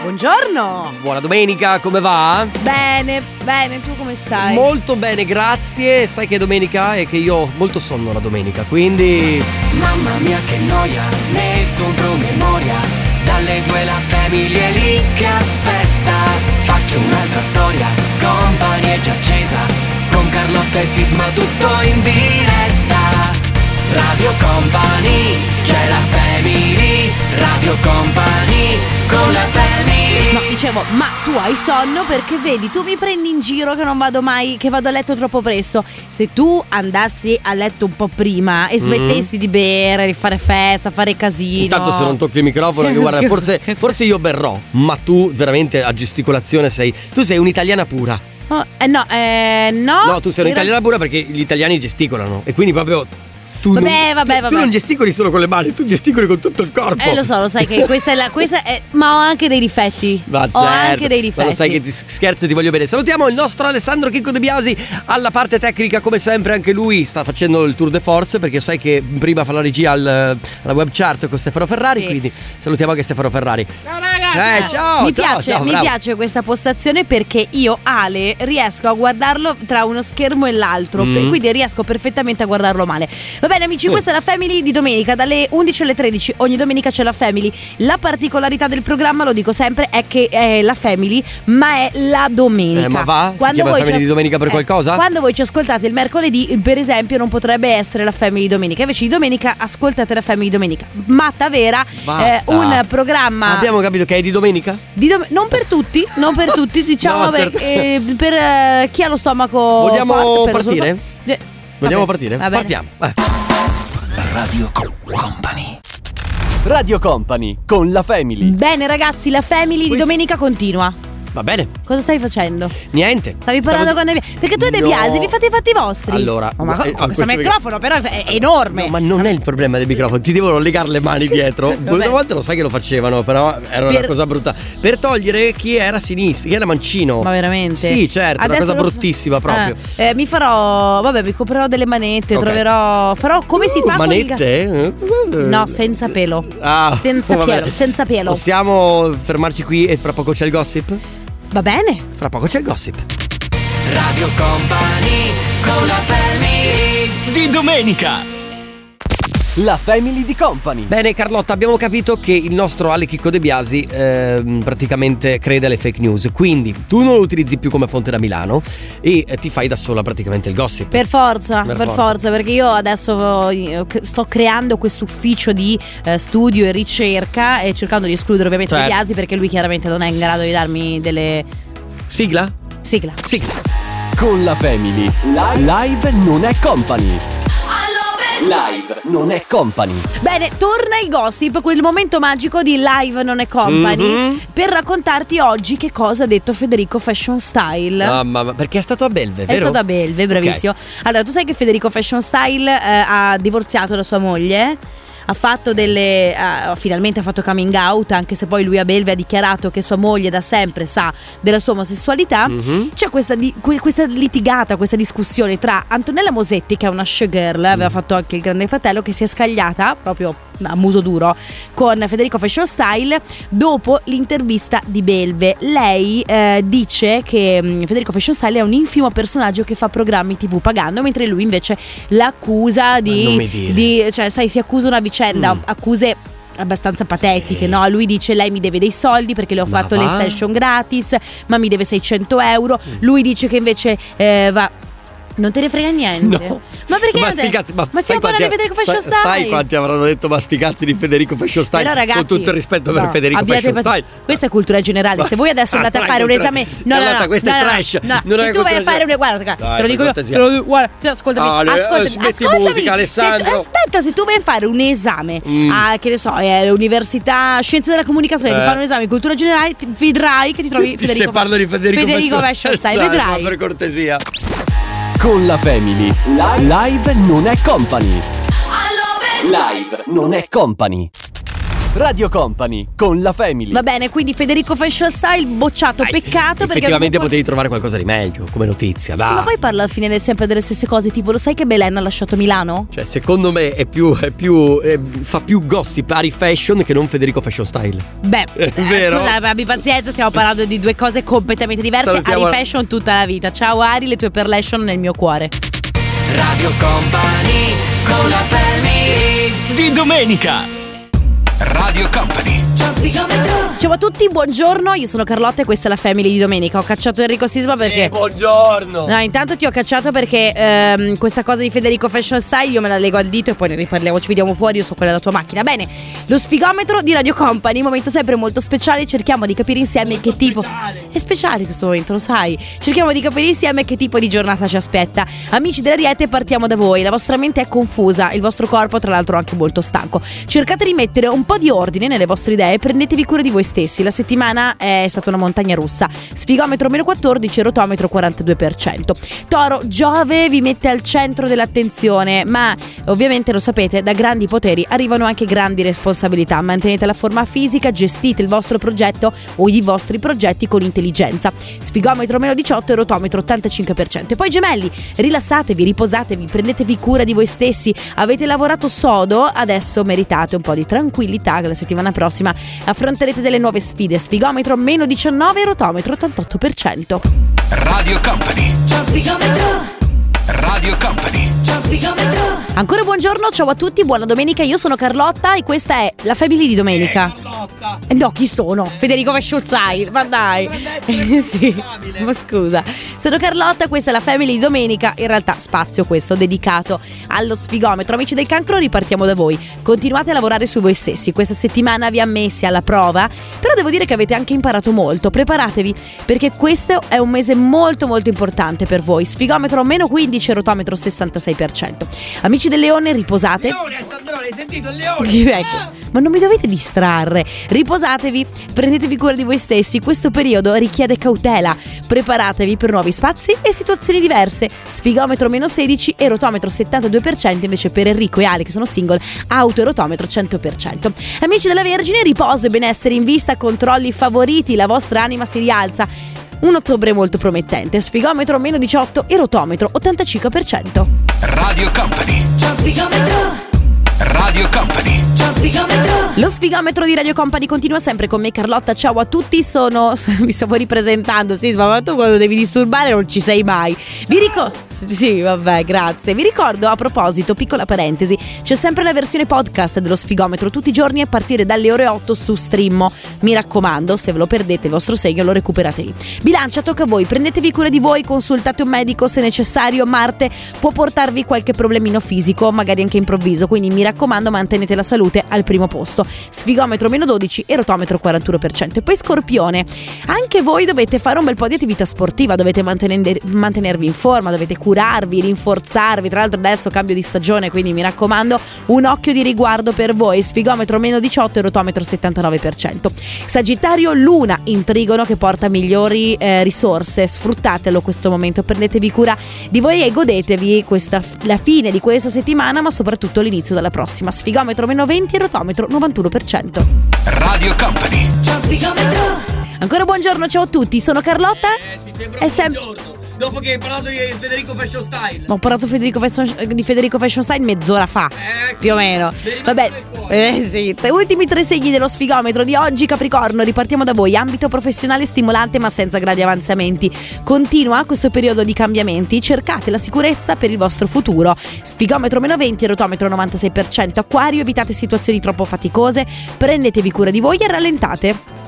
Buongiorno. Buona domenica, come va? Bene, bene, tu come stai? Molto bene, grazie. Sai che è domenica e che io ho molto sonno la domenica, quindi. Mamma mia che noia, metto un promemoria Dalle due la famiglia è lì che aspetta Faccio un'altra storia, compagnia è già accesa Con Carlotta e Sisma tutto in diretta Radio Company, c'è la family Radio Company, con la family No, dicevo, ma tu hai sonno perché vedi, tu mi prendi in giro che non vado mai, che vado a letto troppo presto. Se tu andassi a letto un po' prima e smettessi di bere, di fare festa, fare casino. Intanto se non tocchi il microfono, Sì, che guarda, forse, forse io berrò, ma tu veramente a gesticolazione sei. Tu sei un'italiana pura. Oh, eh, no, eh, no. No, tu sei un'italiana pura perché gli italiani gesticolano. E quindi proprio. Tu Vabbè, non, vabbè, tu- vabbè. Tu non gesticoli solo con le mani, tu gesticoli con tutto il corpo. Eh, lo so, lo sai che questa è la. Questa è, ma ho anche dei difetti. Ma ho certo, anche dei ma difetti. lo sai che ti scherzo e ti voglio bene. Salutiamo il nostro Alessandro Chicco De Biasi alla parte tecnica, come sempre anche lui sta facendo il tour de force perché sai che prima fa la regia al- alla web chart con Stefano Ferrari, Sì. quindi salutiamo anche Stefano Ferrari. Ciao Eh, ciao, mi ciao, piace, ciao, mi piace questa postazione perché io, Ale, riesco a guardarlo tra uno schermo e l'altro. Mm. Quindi riesco perfettamente a guardarlo male. Va bene, amici, Mm. questa è la Family di domenica, dalle 11 alle 13. Ogni domenica c'è la Family. La particolarità del programma, lo dico sempre, è che è la Family, ma è la domenica. Eh, ma va? Chiama voi Family ci di domenica per eh, qualcosa? Quando voi ci ascoltate il mercoledì, per esempio, non potrebbe essere la Family di domenica. Invece di domenica ascoltate la Family di domenica. Matta vera, eh, un programma Abbiamo capito che è di domenica? di dom- non per tutti, non per tutti, diciamo No, per, certo. eh, per, eh, chi ha lo stomaco Vogliamo forte, per lo partire? so- Vogliamo vabbè, partire? va. Partiamo. Eh. Radio Company Radio Company con la Family. Bene ragazzi, la family di Questo- domenica continua. Va bene. Cosa stai facendo? Niente. Stavi parlando Stavo- con De Biasi? Perché tu e De No. Biasi vi fate i fatti vostri. Allora, Oh, ma eh, con ah, questo questo microfono però è, enorme. No, ma non è il problema del microfono, ti devono legare le mani dietro. Una volta lo sai che lo facevano, però era una Per- cosa brutta. Per togliere chi era a sinistra, chi era mancino. Ma veramente? Sì, certo, una Adesso cosa lo fa- bruttissima proprio. Ah, eh, mi farò. Vabbè, mi comprerò delle manette, Ok. troverò. Però come si fa con il Manette? No, senza pelo. Ah, Senza pelo, senza pelo. Possiamo fermarci qui e fra poco c'è il gossip? Va bene? Fra poco c'è il gossip. Radio Company, con la family Di domenica. La Family di Company. Bene Carlotta, abbiamo capito che il nostro Ale Chicco De Biasi ehm, praticamente crede alle fake news, quindi tu non lo utilizzi più come fonte da Milano e eh, ti fai da sola praticamente il gossip. Per forza, Per per, forza. forza. perché io adesso eh, sto creando questo ufficio di eh, studio e ricerca e cercando di escludere ovviamente Certo. De Biasi perché lui chiaramente non è in grado di darmi delle Sigla? sigla. Sigla. Con la Family. Live non è company. Live non è company. Bene, torna il gossip, quel momento magico di Live Non è Company, Mhm. per raccontarti oggi che cosa ha detto Federico Fashion Style. Mamma, ma perché è stato a Belve, È vero? stato a Belve, bravissimo. Allora, tu sai che Federico Fashion Style eh, ha divorziato da sua moglie? Ha fatto delle. ha- finalmente ha fatto coming out, anche se poi lui a Belve ha dichiarato che sua moglie da sempre sa della sua omosessualità. Mhm. C'è questa, di- questa litigata, questa discussione tra Antonella Mosetti, che è una showgirl, aveva Mm. fatto anche il Grande Fratello, che si è scagliata proprio a muso duro con Federico Fashion Style dopo l'intervista di Belve. Lei eh, dice che mm, Federico Fashion Style è un infimo personaggio che fa programmi TV pagando, mentre lui invece l'accusa non mi di, dire. di- cioè, sai, si accusa una vicenda, Mm. accuse abbastanza patetiche, Sì. no? Lui dice lei mi deve dei soldi perché le ho Ma fatto va? Mm. le session gratis, ma mi deve 600 euro. Lui dice che invece eh, va... Non te ne frega niente? No. Ma perché? Ma sti cazzi, ma, ma stiamo parlando di Federico Fashion sai, Style? sai quanti avranno detto ma sti cazzi di Federico Style? Però ragazzi, Con tutto il rispetto per no, Federico abbiate Fashion pat- Style. Questa è cultura generale. Se voi adesso andate a Ah, fare un esame, no, no, no, questo no, è no, trash. no. Non se tu vai a fare un guarda, te lo dico io, per guarda, cioè, ascoltami, No, le- ascoltami, smetti ascoltami. Alessandro. aspetta, se tu vai a fare un esame Mm. a che ne so, eh, all'università Scienze della Comunicazione, ti Eh. fanno un esame di cultura generale, vedrai che ti trovi Federico Se parlo di Federico, Federico ma vedrai. Per cortesia. Con la Family. Live non è company. Live non è company. Radio Company con la Family. Va bene, quindi Federico Fashion Style bocciato, Dai, peccato perché Effettivamente comunque- potevi trovare qualcosa di meglio come notizia, dai. Sì, ma poi parla alla fine del- sempre delle stesse cose, tipo lo sai che Belen ha lasciato Milano? Cioè, secondo me è più, è più eh, fa più gossip Ari Fashion che non Federico Fashion Style. Beh, È eh, vero? scusa, abbi pazienza, stiamo parlando di due cose completamente diverse. Salutiamo- Ari Fashion tutta la vita. Ciao Ari, le tue perlation nel mio cuore. Radio Company con la family Di domenica. Radio Company Ciao a tutti, buongiorno. Io sono Carlotta e questa è la Family di domenica. Ho cacciato Enrico Sisma perché. Eh, buongiorno. No, intanto ti ho cacciato perché ehm, questa cosa di Federico Fashion Style io me la leggo al dito e poi ne riparliamo, ci vediamo fuori, io so quella della tua macchina. Bene, lo sfigometro di Radio Company, momento sempre molto speciale, cerchiamo di capire insieme che tipo... È speciale questo momento, lo sai. Cerchiamo di capire insieme che tipo di giornata ci aspetta. Amici dell'Ariete, partiamo da voi. La vostra mente è confusa, il vostro corpo tra l'altro è anche molto stanco. Cercate di mettere un po' di ordine nelle vostre idee, prendetevi cura di voi stessi. La settimana è stata una montagna russa. Sfigometro meno 14, rotometro 42%. Toro, Giove vi mette al centro dell'attenzione, ma ovviamente lo sapete, da grandi poteri arrivano anche grandi responsabilità. Mantenete la forma fisica, gestite il vostro progetto o i vostri progetti con intelligenza. Sfigometro meno 18 e rotometro 85%. E poi gemelli, rilassatevi, riposatevi, prendetevi cura di voi stessi. Avete lavorato sodo, adesso meritate un po' di tranquillità la settimana prossima affronterete delle nuove sfide. Sfigometro meno 19 e rotometro 88%. Radio Company Radio Company Ancora buongiorno, ciao a tutti, buona domenica, io sono Carlotta e questa è la Family di domenica. Eh, no, chi sono? Federico Vesciosai, ma dai. sì, ma scusa. Sono Carlotta, questa è la Family di domenica, in realtà spazio questo dedicato allo sfigometro. Amici del cancro, ripartiamo da voi. Continuate a lavorare su voi stessi, questa settimana vi ha messi alla prova, però devo dire che avete anche imparato molto. Preparatevi perché questo è un mese molto molto importante per voi. Sfigometro meno 15, rotometro 66%. Amici del leone, riposate. Leone, Sandro, hai sentito il leone? Ecco, ma non mi dovete distrarre. Riposatevi, prendetevi cura di voi stessi. Questo periodo richiede cautela. Preparatevi per nuovi spazi e situazioni diverse. Sfigometro meno 16 e rotometro 72% invece per Enrico e Ale che sono single, auto e rotometro 100%. Amici della Vergine, riposo e benessere in vista, controlli favoriti, la vostra anima si rialza. Un ottobre molto promettente, sfigometro meno 18 e rotometro 85%. Radio Company Radio Company Lo sfigometro di Radio Company continua sempre con me Carlotta, ciao a tutti, sono... mi stavo ripresentando, sì, ma tu quando devi disturbare non ci sei mai. Vi ricordo... Sì, vabbè, grazie. Vi ricordo, a proposito, piccola parentesi, c'è sempre la versione podcast dello sfigometro tutti i giorni a partire dalle ore 8 su Streammo. Mi raccomando, se ve lo perdete il vostro segno lo recuperatevi. Bilancia, tocca a voi, prendetevi cura di voi, consultate un medico se necessario, Marte può portarvi qualche problemino fisico, magari anche improvviso, quindi mi raccomando mantenete la salute al primo posto. Sfigometro meno 12 e rotometro 41%. E poi Scorpione, anche voi dovete fare un bel po' di attività sportiva, dovete mantener- mantenervi in forma, dovete curarvi, rinforzarvi. Tra l'altro adesso cambio di stagione, quindi mi raccomando un occhio di riguardo per voi. Sfigometro meno 18 e rotometro 79%. Sagittario, Luna in trigono che porta migliori eh, risorse. Sfruttatelo questo momento, prendetevi cura di voi e godetevi questa, la fine di questa settimana, ma soprattutto l'inizio della prossima. Sfigometro meno 20 e rotometro 91%. Radio Company Ancora buongiorno, ciao a tutti, sono Carlotta. ti sembra È sem- buongiorno. Dopo che hai parlato di Federico Fashion Style. Ho parlato Federico Fashion- di Federico Fashion Style mezz'ora fa. Ecco. Più o meno. Vabbè, eh sì. Ultimi tre segni dello sfigometro di oggi, Capricorno. Ripartiamo da voi. Ambito professionale stimolante ma senza gradi avanzamenti. Continua questo periodo di cambiamenti. Cercate la sicurezza per il vostro futuro. Sfigometro meno 20, rotometro 96%. Acquario, evitate situazioni troppo faticose. Prendetevi cura di voi e rallentate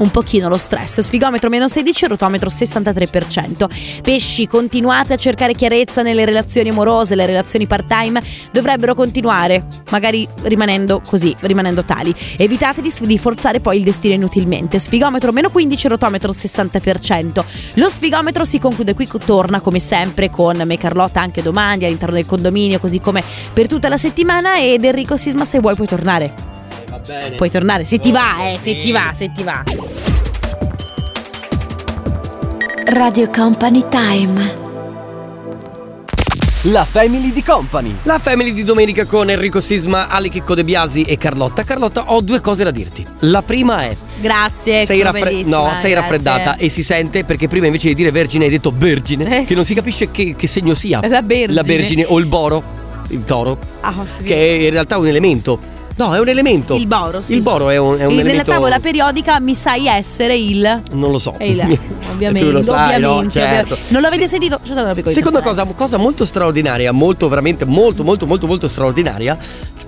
un pochino lo stress. Sfigometro meno 16, rotometro 63%. Pesci, continuate a cercare chiarezza nelle relazioni amorose, le relazioni part-time dovrebbero continuare, magari rimanendo così, rimanendo tali. Evitate di, di forzare poi il destino inutilmente. Sfigometro meno 15, rotometro 60%. Lo sfigometro si conclude qui, torna come sempre con me Carlotta anche domani all'interno del condominio, così come per tutta la settimana ed Enrico Sisma se vuoi puoi tornare. Bene. Puoi tornare, se ti va, eh, se ti va, se ti va. Radio Company Time. La Family di Company. La family di domenica con Enrico Sisma, Ali Chicco De Biasi e Carlotta. Carlotta, ho due cose da dirti. La prima è: Grazie, sei, raffre- no, sei grazie. raffreddata e si sente perché prima invece di dire vergine hai detto vergine, Eh. che non si capisce che, che segno sia. La vergine. La vergine o il boro, il toro, Ah, sì. che è in realtà un elemento. No, è un elemento. Il boro, sì. Il boro è un, è un E Nella elemento. tavola periodica mi sai essere il. Non lo so. E il ovviamente, tu lo sai, no? Certo. ovviamente. Non l'avete sentito? C'è stata una piccola Seconda cosa, cosa molto straordinaria, molto veramente molto molto molto molto straordinaria.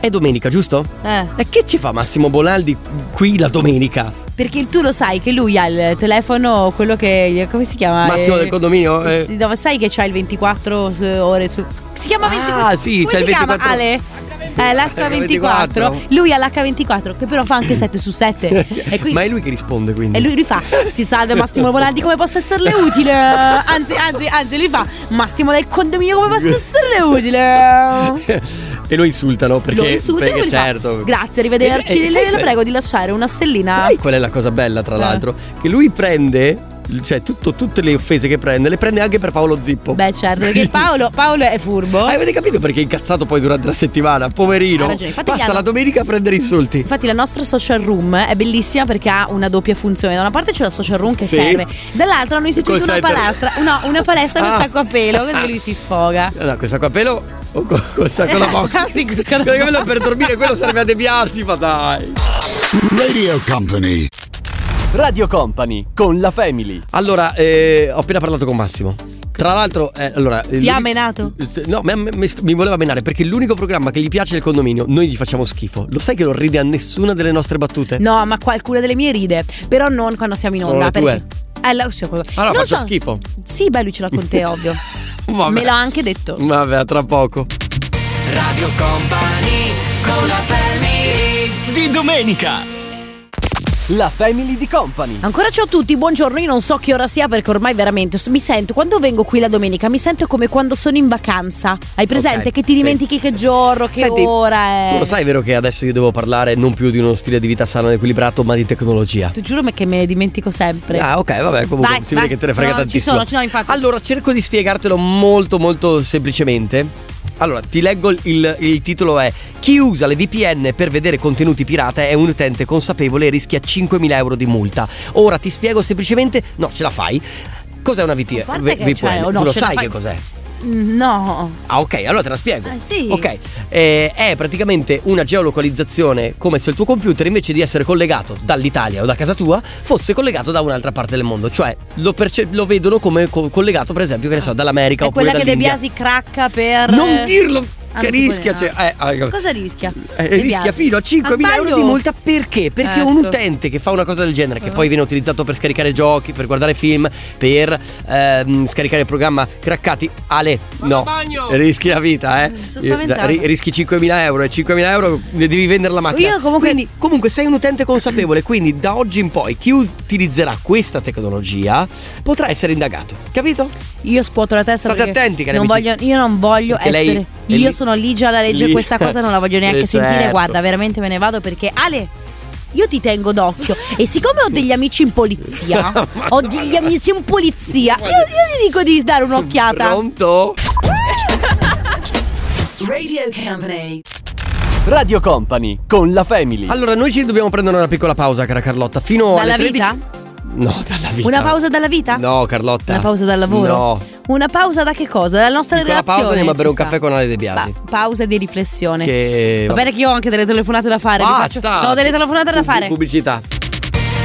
È domenica, giusto? Eh, E che ci fa Massimo Bonaldi qui la domenica? perché tu lo sai che lui ha il telefono, quello che. come si chiama? Massimo Eh, del condominio? Eh. sai che c'ha il 24 su- ore su. Si chiama 24. Ah, sì, c'è il 24. chiama Ale? Eh, l'H24. Lui ha l'H24, che però fa anche 7 su 7. e quindi Ma è lui che risponde quindi. E lui rifà, si salve Massimo Bonaldi come posso esserle utile? Anzi, anzi, anzi, lui fa, Massimo del condominio come posso esserle utile? e lo insultano perché, Lo insulta perché lui fa, certo. Grazie, arrivederci. E- e- sai le, le que- prego di lasciare una stellina. Sai qual è la cosa bella tra Eh. l'altro? Che lui prende, cioè tutto- tutte le offese che prende, le prende anche per Paolo Zippo. Beh, certo, perché Paolo, Paolo è furbo. Ah, avete capito perché è incazzato poi durante la settimana? Poverino. Ragione, Passa hanno- la domenica a prendere insulti. Infatti la nostra social room è bellissima perché ha una doppia funzione. Da una parte c'è la social room che Sì. serve, dall'altra hanno istituito una palestra, no, una palestra con Ah. sacco a pelo, così lui si sfoga. No, questa qua a pelo o col, col sacco da box? Sì, col sacco da Quello che box. per dormire quello serve a De Biasi, ma dai. Radio Company. Radio Company con la Family. Allora, eh, ho appena parlato con Massimo. Tra l'altro, eh, allora. Ti ha menato? No, me- me- mi voleva menare perché l'unico programma che gli piace è il condominio. Noi gli facciamo schifo. Lo sai che non ride a nessuna delle nostre battute? No, ma qualcuna delle mie ride, però non quando siamo in Solo onda. le tue? perché- Eh, la- quello- Allora non faccio so- schifo. Sì, beh, lui ce l'ha con te, ovvio. Vabbè. Me l'ha anche detto. Vabbè, tra poco. Radio Company con la family Di domenica. La Family di Company. Ancora ciao a tutti, buongiorno. Io non so che ora sia perché ormai veramente mi sento, quando vengo qui la domenica, mi sento come quando sono in vacanza. Hai presente? Ok, che ti sì. dimentichi che giorno, che Senti, ora è. Tu lo sai, vero, che adesso io devo parlare non più di uno stile di vita sano ed equilibrato, ma di tecnologia. Ti giuro che me ne dimentico sempre. Ah, ok, vabbè, comunque Vai, si vede vai. che te ne frega No, ci tantissimo. sono, ci sono, infatti. Allora, cerco di spiegartelo molto, molto semplicemente. Allora, ti leggo il, il- titolo è Chi usa le VPN per vedere contenuti pirata è un utente consapevole e rischia 5.000 euro di multa. Ora ti spiego semplicemente, no, ce la fai. Cos'è una VPN? Che, VPN? cioè, o no, tu lo sai fai- che cos'è? No. Ah, ok, allora te la spiego. Eh, sì. Ok, eh, è praticamente una geolocalizzazione come se il tuo computer invece di essere collegato dall'Italia o da casa tua fosse collegato da un'altra parte del mondo. Cioè lo, perce- lo vedono come co- collegato, per esempio, che ne so, dall'America È oppure quella che De. Biasi cracca per. Non dirlo! Ah, che rischia, cioè, eh, Cosa rischia? eh, rischia fino a 5.000 Ah, euro di multa perché? Perché Ecco. un utente che fa una cosa del genere, che Eh. poi viene utilizzato per scaricare giochi, per guardare film, per ehm, scaricare il programma craccati, Ale, no, rischi la vita, eh. Sono spaventata. Ri- rischi 5.000 euro e 5.000 euro devi vendere la macchina. Io comunque- Quindi, comunque sei un utente consapevole, quindi da oggi in poi chi utilizzerà questa tecnologia potrà essere indagato, capito? Io scuoto la testa State attenti, cari non amici. voglio, Io non voglio Perché lei essere. è Io lì- sono lì già alla legge. lì. Questa cosa non la voglio neanche Eh, sentire. certo. Guarda, veramente me ne vado perché. Ale. Io ti tengo d'occhio e siccome ho degli amici in polizia, ho degli amici in polizia, io, io ti dico di dare un'occhiata. Pronto? Radio Company. Radio Company con la Family. Allora, noi ci dobbiamo prendere una piccola pausa, cara Carlotta. Fino Dalla alle 13. vita? No, dalla vita. Una pausa dalla vita? No, Carlotta. Una pausa dal lavoro? No. Una pausa da che cosa? Dalla nostra Piccola relazione. pausa, andiamo a bere un caffè con Ale De Biasi. Pa- pausa di riflessione. Che. Va bene che io ho anche delle telefonate da fare. vi faccio- Basta. Ho delle telefonate da fare. Pubblicità.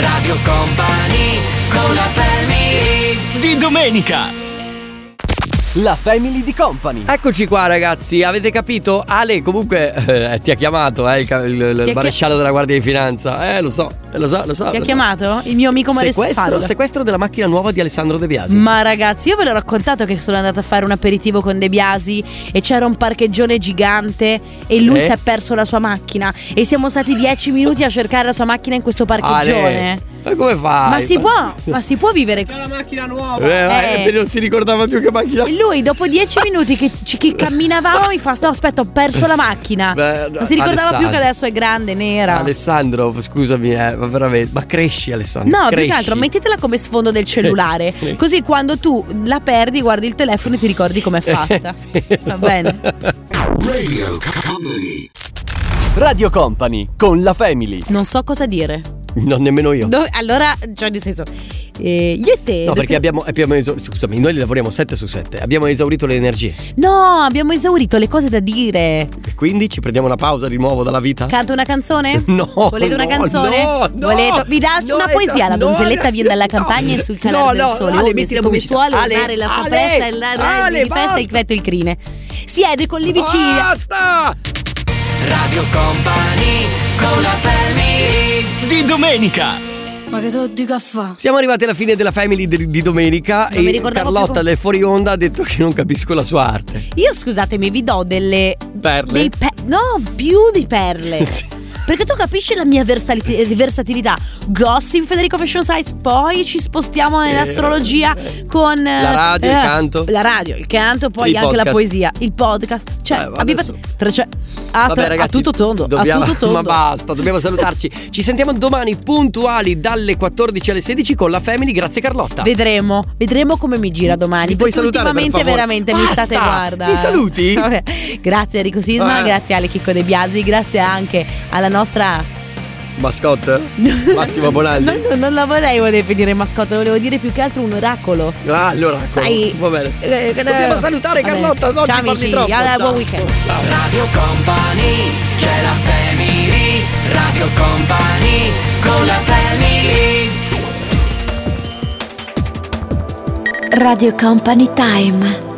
Radio Company con la family Di domenica. La Family di Company. Eccoci qua, ragazzi. Avete capito? Ale, comunque, eh, ti ha chiamato, eh, il, il- il maresciallo della Guardia di Finanza. Eh, lo so, lo so, lo so. Ti ha lo so. chiamato? Il mio amico Sequestro, Maressallo. sequestro della macchina nuova di Alessandro De Biasi. Ma ragazzi, io ve l'ho raccontato che sono andata a fare un aperitivo con De Biasi e c'era un parcheggione gigante e lui Eh? si è perso la sua macchina e siamo stati dieci minuti a cercare la sua macchina in questo parcheggione. Ale, ma come fai? Ma si può, ma si può vivere Eh, Eh. eh, non si ricordava più che macchina. E lui dopo dieci minuti che, che camminavamo mi fa no aspetta ho perso la macchina Beh, non si ricordava più Alessandro. che adesso è grande nera Alessandro, scusami, eh, ma veramente. Ma cresci, Alessandro. No, più cresci. che altro mettetela come sfondo del cellulare. Sì. Così quando tu la perdi, guardi il telefono e ti ricordi com'è fatta. Va bene. Radio Company. Radio Company con la Family. Non so cosa dire. Non nemmeno io. Dove- allora, cioè, nel senso, eh, io e te. No, perché abbiamo, abbiamo esau- scusami, noi lavoriamo 7 su 7. Abbiamo esaurito le energie. No, abbiamo esaurito le cose da dire. E quindi ci prendiamo una pausa di nuovo dalla vita? Canto una canzone? No, Volete una no, canzone? no, no, Volete- Vi no, una poesia. La no, donzelletta no, viene dalla no. campagna e sul No, calare no, del sole. Ale, metti la come suole, ornare la sua Ale, e la Ale, di festa il cretto e il crine. Siede con le vicine. Basta! Radio Company con la family Di domenica. Ma che te dico a fa? Siamo arrivati alla fine della family di, di domenica Non e Carlotta più- del fuori onda ha detto che non capisco la sua arte. Io scusatemi, vi do delle. Perle? dei pe- no, più di perle. Sì. Perché tu capisci la mia versali- eh, versatilità. Gossip, Federico Fashion Sites, poi ci spostiamo nell'astrologia con eh, La radio, il canto. La radio, il canto, poi Il anche la podcast. poesia, il podcast. Cioè, Eh, abbiamo adesso- trece- a, Vabbè, a ragazzi, tutto tondo. dobbiamo- a tutto tondo. Ma basta, dobbiamo salutarci. Ci sentiamo domani puntuali dalle 14 alle 16 con la Family. Grazie Carlotta. Vedremo, vedremo come mi gira domani. Mi puoi perché salutare, per ultimamente favore? veramente mi Basta! state guarda. Mi saluti? Vabbè. Grazie Enrico Sisma, Eh. grazie Ale Chicco De Biasi, grazie anche alla nostra Mascotte? Massimo Bonaldi. Non, non- non la volevo definire mascotte, volevo dire più che altro un oracolo. Ah, allora, Sai, va bene. eh, eh, Dobbiamo salutare vabbè. Carlotta, non Ciao amici, troppo. alla- Ciao. buon weekend. Ciao. Radio Company c'è la family Radio Company con la family Radio Company Time.